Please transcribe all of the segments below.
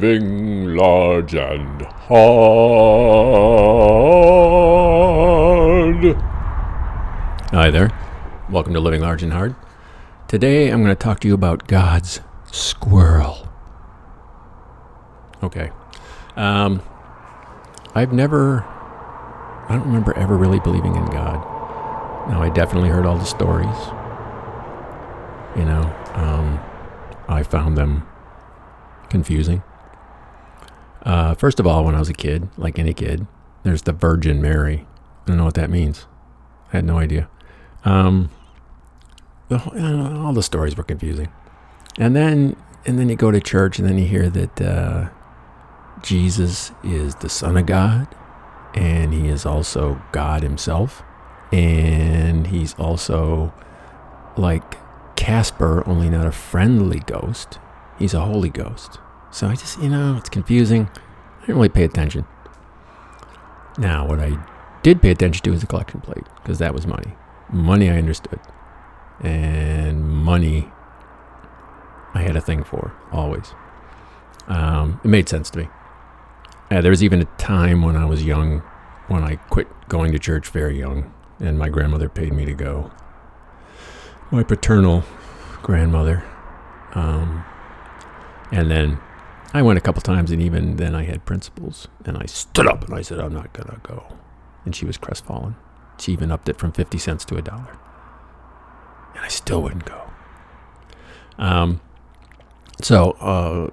living large and hard. Hi there. Welcome to Living Large and Hard. Today I'm going to talk to you about God's squirrel. Okay. Um, I've never, I don't remember ever really believing in God. Now, I definitely heard all the stories. You know, um, I found them confusing. Uh, first of all, when I was a kid, like any kid, there's the Virgin Mary. I don't know what that means. I had no idea. Um, the, all the stories were confusing. And then, and then you go to church, and then you hear that uh, Jesus is the Son of God, and He is also God Himself, and He's also like Casper, only not a friendly ghost. He's a Holy Ghost. So I just, you know, it's confusing. I didn't really pay attention. Now, what I did pay attention to was the collection plate, because that was money. Money I understood. And money I had a thing for, always. Um, it made sense to me. Uh, there was even a time when I was young, when I quit going to church very young, and my grandmother paid me to go. My paternal grandmother. Um, and then I went a couple times, and even then I had principles. And I stood up and I said, I'm not going to go. And she was crestfallen. She even upped it from 50 cents to a dollar. And I still wouldn't go. Um, so, uh,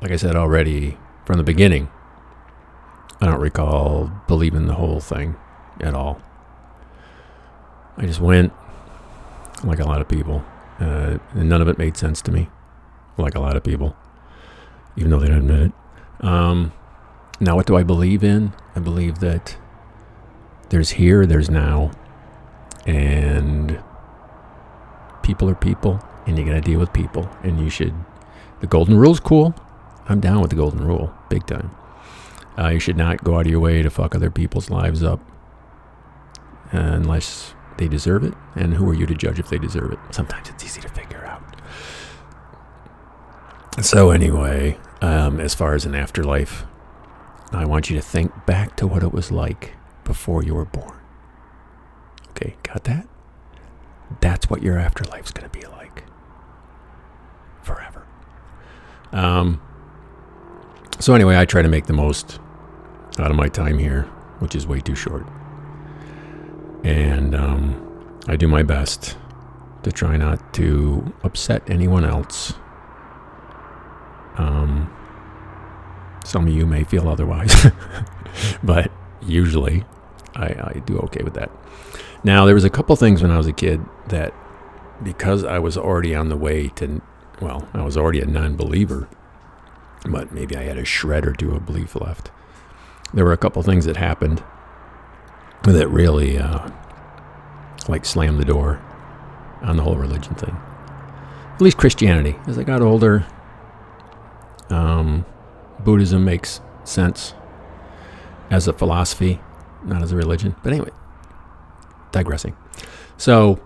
like I said already from the beginning, I don't recall believing the whole thing at all. I just went like a lot of people, uh, and none of it made sense to me, like a lot of people, even though they don't admit it. Um, now, what do I believe in? I believe that there's here, there's now, and people are people, and you got to deal with people, and you should. The golden rule's cool. I'm down with the golden rule, big time. Uh, you should not go out of your way to fuck other people's lives up unless they deserve it. And who are you to judge if they deserve it? Sometimes it's easy to figure out. So, anyway, um, as far as an afterlife, I want you to think back to what it was like before you were born. Okay, got that? That's what your afterlife's going to be like forever. Um, so, anyway, I try to make the most out of my time here, which is way too short. And um, I do my best to try not to upset anyone else. Um, some of you may feel otherwise, but usually I, I do okay with that. Now, there was a couple things when I was a kid that, because I was already on the way to, well, I was already a non believer, but maybe I had a shred or two of belief left. There were a couple things that happened that really, uh, like, slammed the door on the whole religion thing. At least Christianity. As I got older, um, Buddhism makes sense as a philosophy, not as a religion. But anyway, digressing. So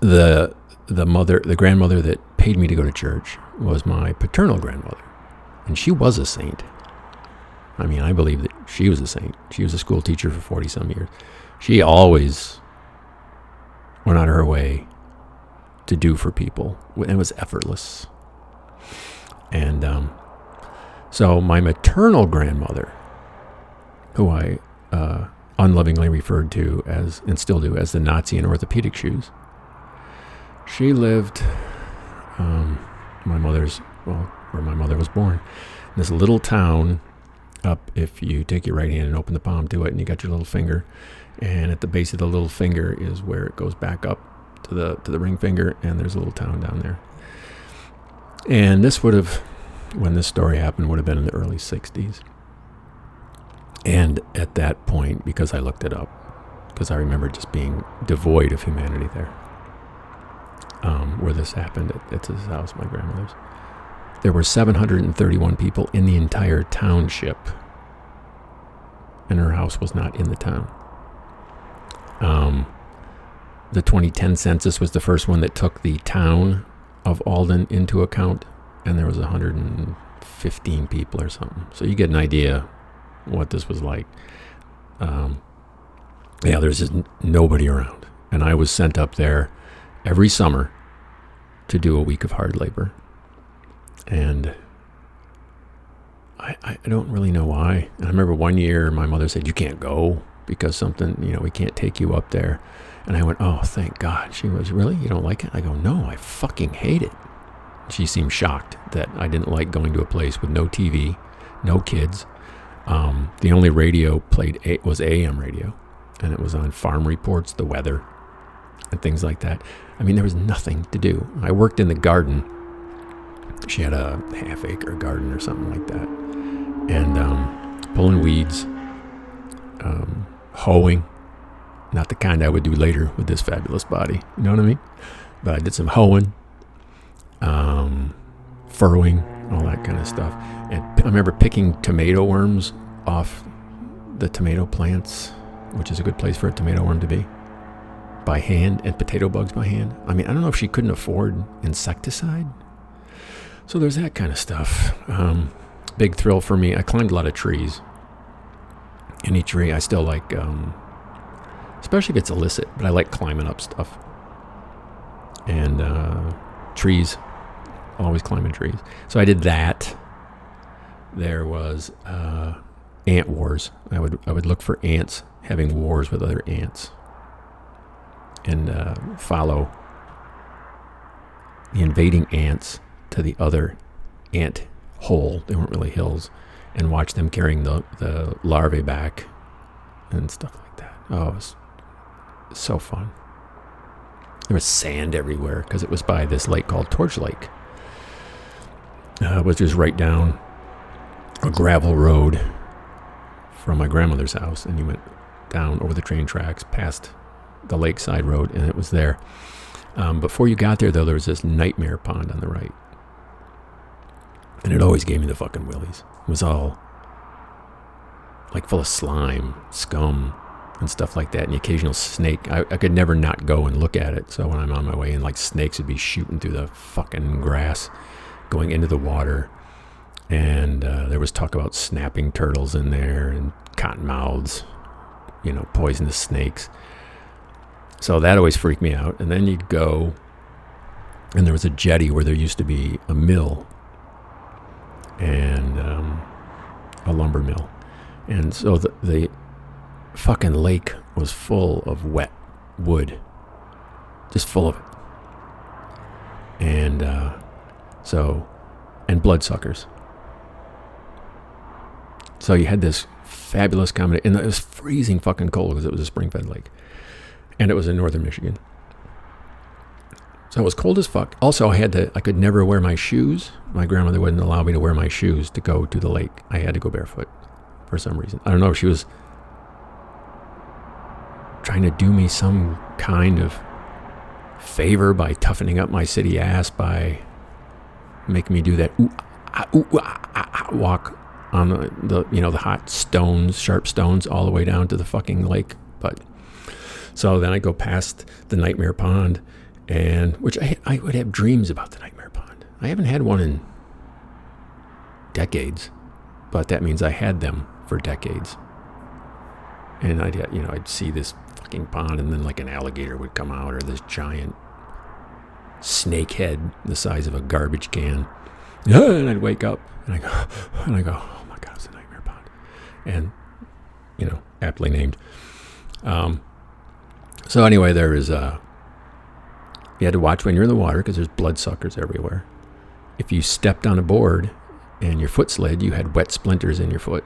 the the mother, the grandmother that paid me to go to church was my paternal grandmother, and she was a saint. I mean, I believe that she was a saint. She was a school teacher for forty some years. She always went out of her way to do for people, and it was effortless. And um, so my maternal grandmother, who I uh, unlovingly referred to as, and still do, as the Nazi in orthopedic shoes, she lived, um, my mother's, well, where my mother was born, in this little town up if you take your right hand and open the palm to it and you got your little finger. And at the base of the little finger is where it goes back up to the to the ring finger and there's a little town down there and this would have when this story happened would have been in the early 60s and at that point because i looked it up because i remember just being devoid of humanity there um, where this happened at, at this house my grandmother's there were 731 people in the entire township. And her house was not in the town. Um, the 2010 census was the first one that took the town of Alden into account, and there was 115 people or something. So you get an idea what this was like. Um, yeah, there's just nobody around, and I was sent up there every summer to do a week of hard labor, and I, I don't really know why. And I remember one year my mother said, You can't go because something, you know, we can't take you up there. And I went, Oh, thank God. She was, Really? You don't like it? I go, No, I fucking hate it. She seemed shocked that I didn't like going to a place with no TV, no kids. Um, the only radio played a- was AM radio, and it was on farm reports, the weather, and things like that. I mean, there was nothing to do. I worked in the garden. She had a half acre garden or something like that and um, pulling weeds, um, hoeing. Not the kind I would do later with this fabulous body. You know what I mean? But I did some hoeing, um, furrowing, all that kind of stuff. And I remember picking tomato worms off the tomato plants, which is a good place for a tomato worm to be, by hand, and potato bugs by hand. I mean, I don't know if she couldn't afford insecticide. So there's that kind of stuff. Um, big thrill for me. I climbed a lot of trees. Any tree, I still like, um, especially if it's illicit, but I like climbing up stuff. And uh, trees, always climbing trees. So I did that. There was uh, ant wars. I would I would look for ants having wars with other ants, and uh, follow the invading ants to the other ant hole. They weren't really hills, and watch them carrying the, the larvae back and stuff like that. Oh, it was so fun. There was sand everywhere because it was by this lake called Torch Lake, uh, which is right down a gravel road from my grandmother's house. And you went down over the train tracks past the lakeside road, and it was there. Um, before you got there, though, there was this nightmare pond on the right. And it always gave me the fucking willies. It was all like full of slime, scum, and stuff like that. And the occasional snake. I, I could never not go and look at it. So when I'm on my way in, like snakes would be shooting through the fucking grass, going into the water. And uh, there was talk about snapping turtles in there and cottonmouths, you know, poisonous snakes. So that always freaked me out. And then you'd go, and there was a jetty where there used to be a mill and um, a lumber mill. And so the, the fucking lake was full of wet wood, just full of it. And uh, so, and bloodsuckers. So you had this fabulous combination, and it was freezing fucking cold because it was a spring-fed lake, and it was in northern Michigan. So it was cold as fuck. Also, I had to, I could never wear my shoes. My grandmother wouldn't allow me to wear my shoes to go to the lake. I had to go barefoot for some reason. I don't know if she was trying to do me some kind of favor by toughening up my city ass by making me do that ooh, ah, ooh, ah, ah, ah, walk on the, the you know the hot stones, sharp stones, all the way down to the fucking lake. But so then I go past the Nightmare Pond, and which I I would have dreams about the Nightmare Pond. I haven't had one in decades, but that means I had them for decades. And I'd you know I'd see this pond, and then like an alligator would come out, or this giant snake head the size of a garbage can. And I'd wake up and I go, and I go, oh my god, it's a nightmare pond, and you know, aptly named. Um, so anyway, there is uh, you had to watch when you're in the water because there's bloodsuckers everywhere. If you stepped on a board and your foot slid, you had wet splinters in your foot,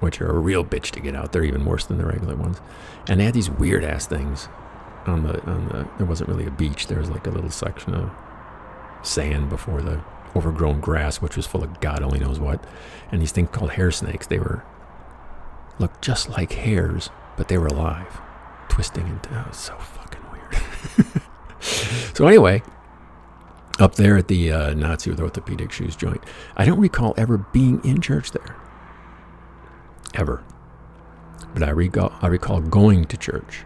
which are a real bitch to get out. They're even worse than the regular ones. And they had these weird ass things on the on the. There wasn't really a beach. There was like a little section of sand before the overgrown grass, which was full of God only knows what. And these things called hair snakes. They were looked just like hairs, but they were alive, twisting into. Oh, so fucking weird. so anyway, up there at the uh, Nazi with orthopedic shoes joint, I don't recall ever being in church there. Ever. But I recall, I recall going to church.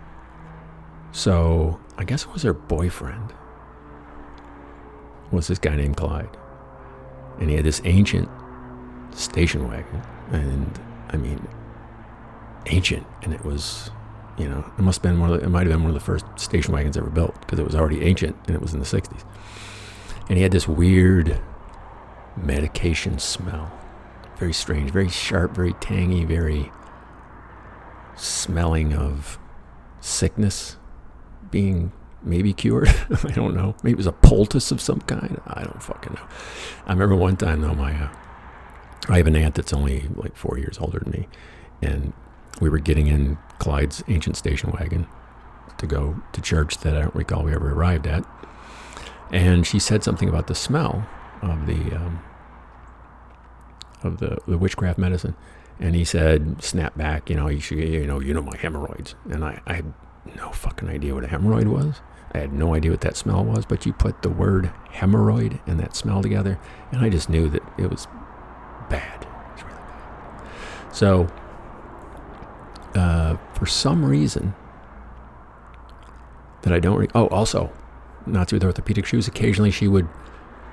So I guess it was her boyfriend. Was this guy named Clyde, and he had this ancient station wagon, and I mean, ancient, and it was, you know, it must have been one of the, it might have been one of the first station wagons ever built because it was already ancient and it was in the '60s, and he had this weird medication smell, very strange, very sharp, very tangy, very smelling of sickness being maybe cured. I don't know. Maybe it was a poultice of some kind. I don't fucking know. I remember one time though, my uh, I have an aunt that's only like four years older than me, and we were getting in Clyde's ancient station wagon to go to church that I don't recall we ever arrived at, and she said something about the smell of the um, of the the witchcraft medicine, and he said, "Snap back, you know, you should, you know, you know my hemorrhoids," and I, I had no fucking idea what a hemorrhoid was. I had no idea what that smell was, but you put the word hemorrhoid and that smell together, and I just knew that it was bad. It was really bad. So, uh, for some reason that I don't. Re- oh, also, Nazi with orthopedic shoes. Occasionally, she would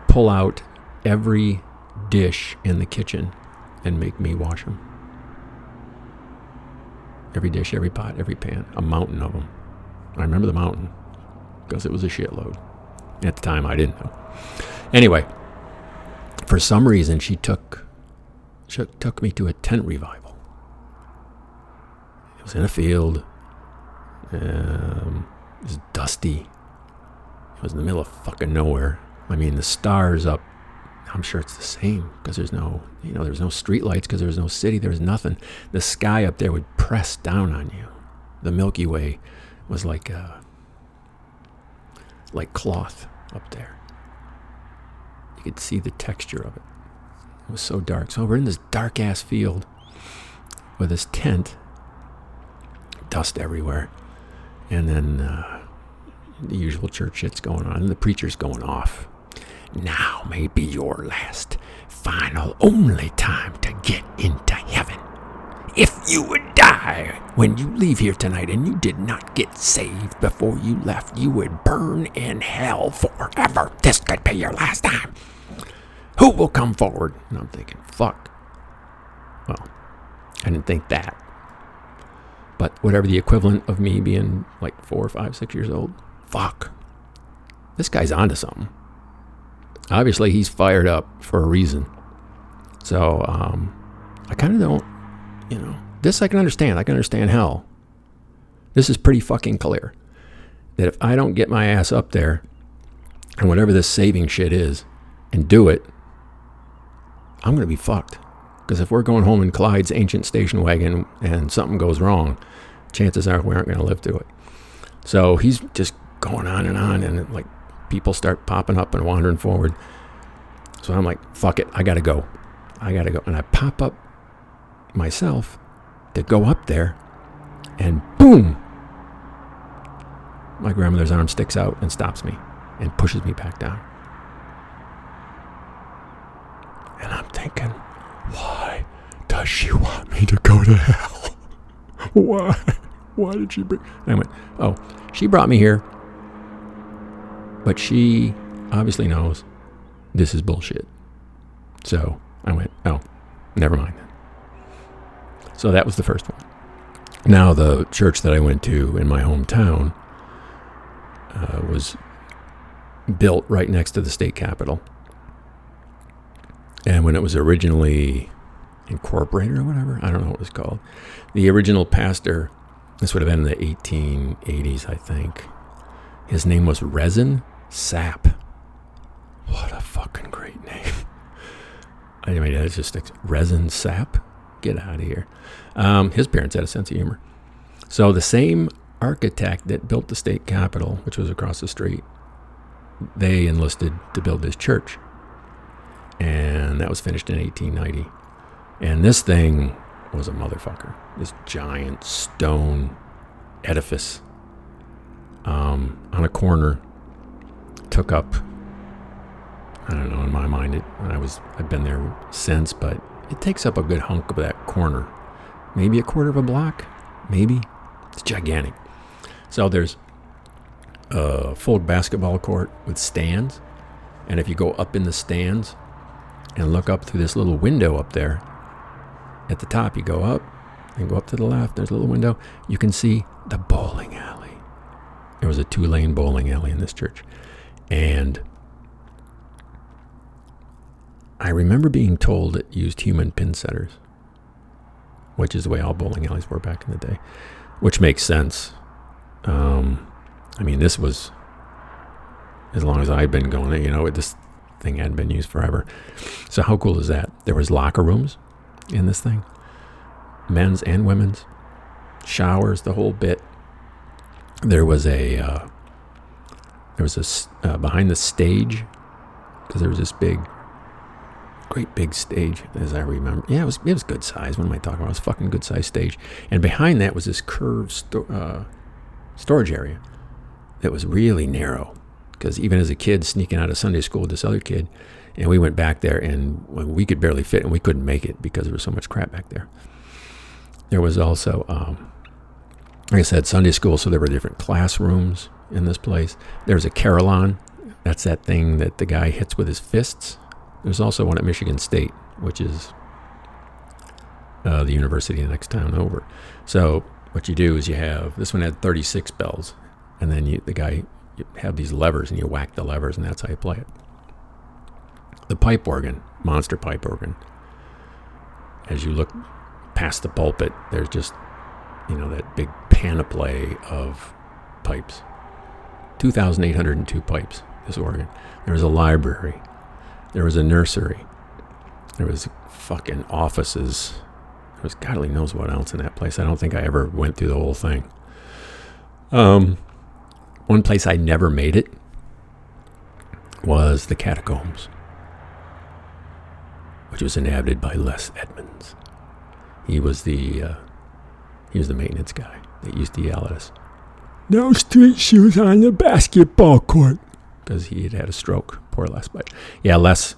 pull out every dish in the kitchen and make me wash them. Every dish, every pot, every pan, a mountain of them. I remember the mountain because it was a shitload. At the time, I didn't know. Anyway, for some reason, she took she took me to a tent revival. It was in a field. Um, it was dusty. It was in the middle of fucking nowhere. I mean, the stars up. I'm sure it's the same because there's no, you know, there's no street lights because there's no city. There's nothing. The sky up there would press down on you. The Milky Way was like, uh, like cloth up there. You could see the texture of it. It was so dark. So we're in this dark ass field with this tent, dust everywhere, and then uh, the usual church shit's going on, and the preacher's going off. Now may be your last, final, only time to get into heaven. If you would die when you leave here tonight and you did not get saved before you left, you would burn in hell forever. This could be your last time. Who will come forward? And I'm thinking, fuck. Well, I didn't think that. But whatever the equivalent of me being like four, five, six years old, fuck. This guy's onto something. Obviously, he's fired up for a reason. So, um, I kind of don't, you know, this I can understand. I can understand hell. This is pretty fucking clear. That if I don't get my ass up there and whatever this saving shit is and do it, I'm going to be fucked. Because if we're going home in Clyde's ancient station wagon and something goes wrong, chances are we aren't going to live through it. So he's just going on and on, and like people start popping up and wandering forward. So I'm like, fuck it, I got to go. I got to go. And I pop up myself to go up there, and boom, my grandmother's arm sticks out and stops me and pushes me back down. And I'm thinking, why does she want me to go to hell? Why? Why did she bring? And I went, oh, she brought me here, but she obviously knows this is bullshit. So I went, oh, never mind. So that was the first one. Now, the church that I went to in my hometown uh, was built right next to the state capitol. And when it was originally incorporated or whatever, I don't know what it was called, the original pastor, this would have been in the 1880s, I think. His name was Resin Sap. What a fucking great name. I mean, that's just Resin Sap. Get out of here. Um, his parents had a sense of humor. So the same architect that built the state capitol, which was across the street, they enlisted to build this church. And that was finished in 1890. And this thing was a motherfucker. This giant stone edifice um, on a corner took up. I don't know. In my mind, it, I was I've been there since, but it takes up a good hunk of that corner, maybe a quarter of a block, maybe. It's gigantic. So there's a full basketball court with stands. And if you go up in the stands and look up through this little window up there, at the top, you go up and go up to the left. There's a little window. You can see the bowling alley. There was a two lane bowling alley in this church. And I remember being told it used human pin setters, which is the way all bowling alleys were back in the day, which makes sense. Um, I mean, this was as long as I'd been going, you know, this thing hadn't been used forever. So how cool is that? There was locker rooms in this thing, men's and women's, showers, the whole bit. There was a uh, there was a uh, behind the stage because there was this big, great big stage as I remember. Yeah, it was it was good size. What am I talking about? It was fucking good size stage. And behind that was this curved sto- uh, storage area that was really narrow because even as a kid sneaking out of Sunday school with this other kid, and we went back there and we could barely fit and we couldn't make it because there was so much crap back there. There was also, um, like I said, Sunday school, so there were different classrooms in this place. There's a carillon. That's that thing that the guy hits with his fists. There's also one at Michigan State, which is uh, the university next town over. So what you do is you have this one had 36 bells, and then you, the guy you have these levers and you whack the levers, and that's how you play it. The pipe organ, monster pipe organ. As you look past the pulpit, there's just you know that big panoply of pipes 2,802 pipes, this organ. There was a library. There was a nursery. There was fucking offices. There was God only knows what else in that place. I don't think I ever went through the whole thing. Um, one place I never made it was the catacombs, which was inhabited by Les Edmonds. He was the uh, he was the maintenance guy that used to yell at us. No street shoes on the basketball court. Because he had had a stroke, poor Les. But yeah, Les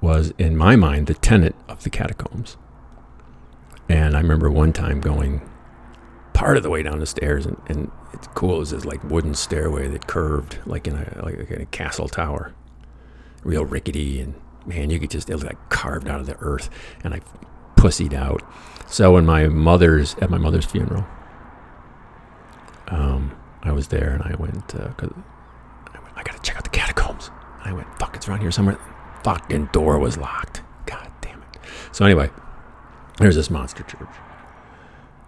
was, in my mind, the tenant of the catacombs. And I remember one time going part of the way down the stairs, and, and it's cool. It was this like wooden stairway that curved like in a like in a castle tower, real rickety, and man, you could just it was like carved out of the earth. And I pussied out. So when my mother's at my mother's funeral, um, I was there and I went, uh, cause I, I gotta check out the catacombs. And I went, fuck, it's around here somewhere. Fucking door was locked. God damn it. So anyway, there's this monster church.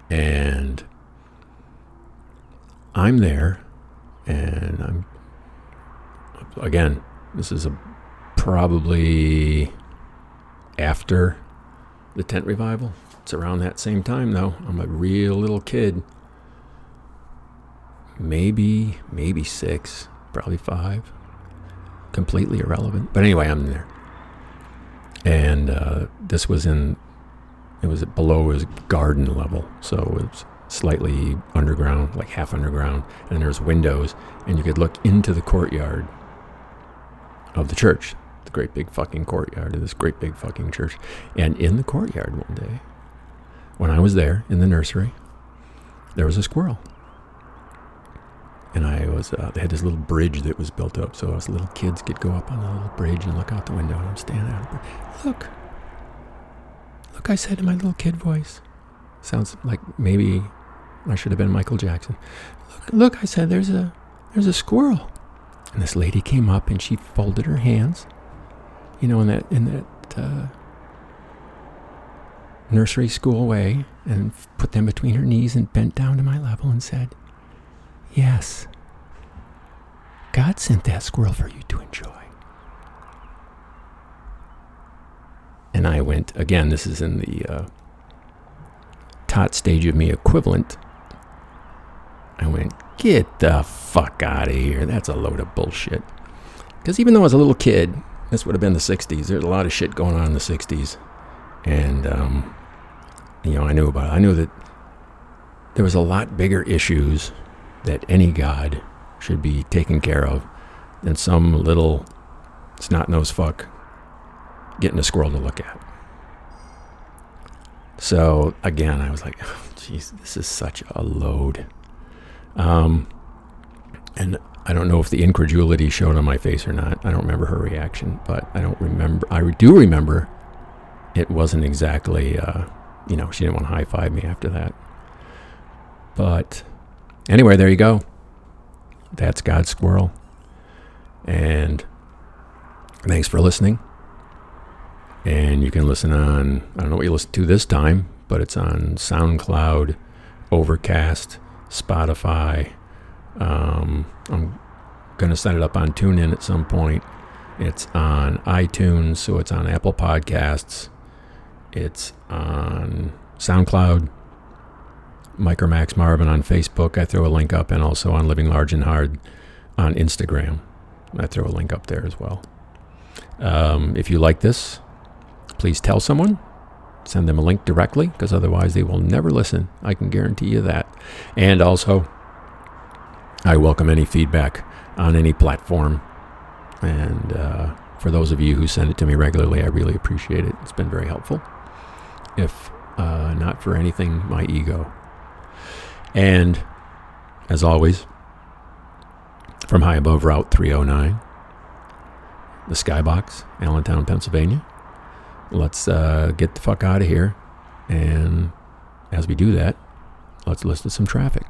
And I'm there and I'm, again, this is a probably after the tent revival. It's around that same time though. I'm a real little kid maybe maybe six, probably five. Completely irrelevant. But anyway, I'm there, and uh, this was in it was below his garden level, so it was slightly underground, like half underground, and there's windows, and you could look into the courtyard of the church, the great big fucking courtyard of this great big fucking church. And in the courtyard one day, when I was there in the nursery, there was a squirrel and I was uh, they had this little bridge that was built up, so us little kids could go up on the little bridge and look out the window. And I'm standing out. The bridge. look, look! I said in my little kid voice. Sounds like maybe I should have been Michael Jackson. Look, look! I said there's a there's a squirrel, and this lady came up and she folded her hands, you know, in that in that uh, nursery school way, and put them between her knees and bent down to my level and said. Yes. God sent that squirrel for you to enjoy. And I went, again, this is in the uh, tot stage of me equivalent. I went, get the fuck out of here. That's a load of bullshit. Because even though I was a little kid, this would have been the 60s. There's a lot of shit going on in the 60s. And, um, you know, I knew about it. I knew that there was a lot bigger issues that any God should be taken care of than some little snot nosed fuck getting a squirrel to look at. So again, I was like, jeez, oh, this is such a load. Um, And I don't know if the incredulity showed on my face or not. I don't remember her reaction, but I don't remember. I do remember it wasn't exactly, uh, you know, she didn't want to high five me after that. But anyway, there you go. That's God Squirrel. And thanks for listening. And you can listen on, I don't know what you listen to this time, but it's on SoundCloud, Overcast, Spotify. Um, I'm going to set it up on TuneIn at some point. It's on iTunes, so it's on Apple Podcasts. It's on SoundCloud, Micromax Marvin on Facebook. I throw a link up, and also on Living Large and Hard on Instagram. I throw a link up there as well. Um, if you like this, please tell someone. Send them a link directly, because otherwise they will never listen. I can guarantee you that. And also, I welcome any feedback on any platform. And uh, for those of you who send it to me regularly, I really appreciate it. It's been very helpful. If uh, not for anything, my ego. And as always, from high above Route 309, the Skybox, Allentown, Pennsylvania. Let's uh, get the fuck out of here. And as we do that, let's listen to some traffic.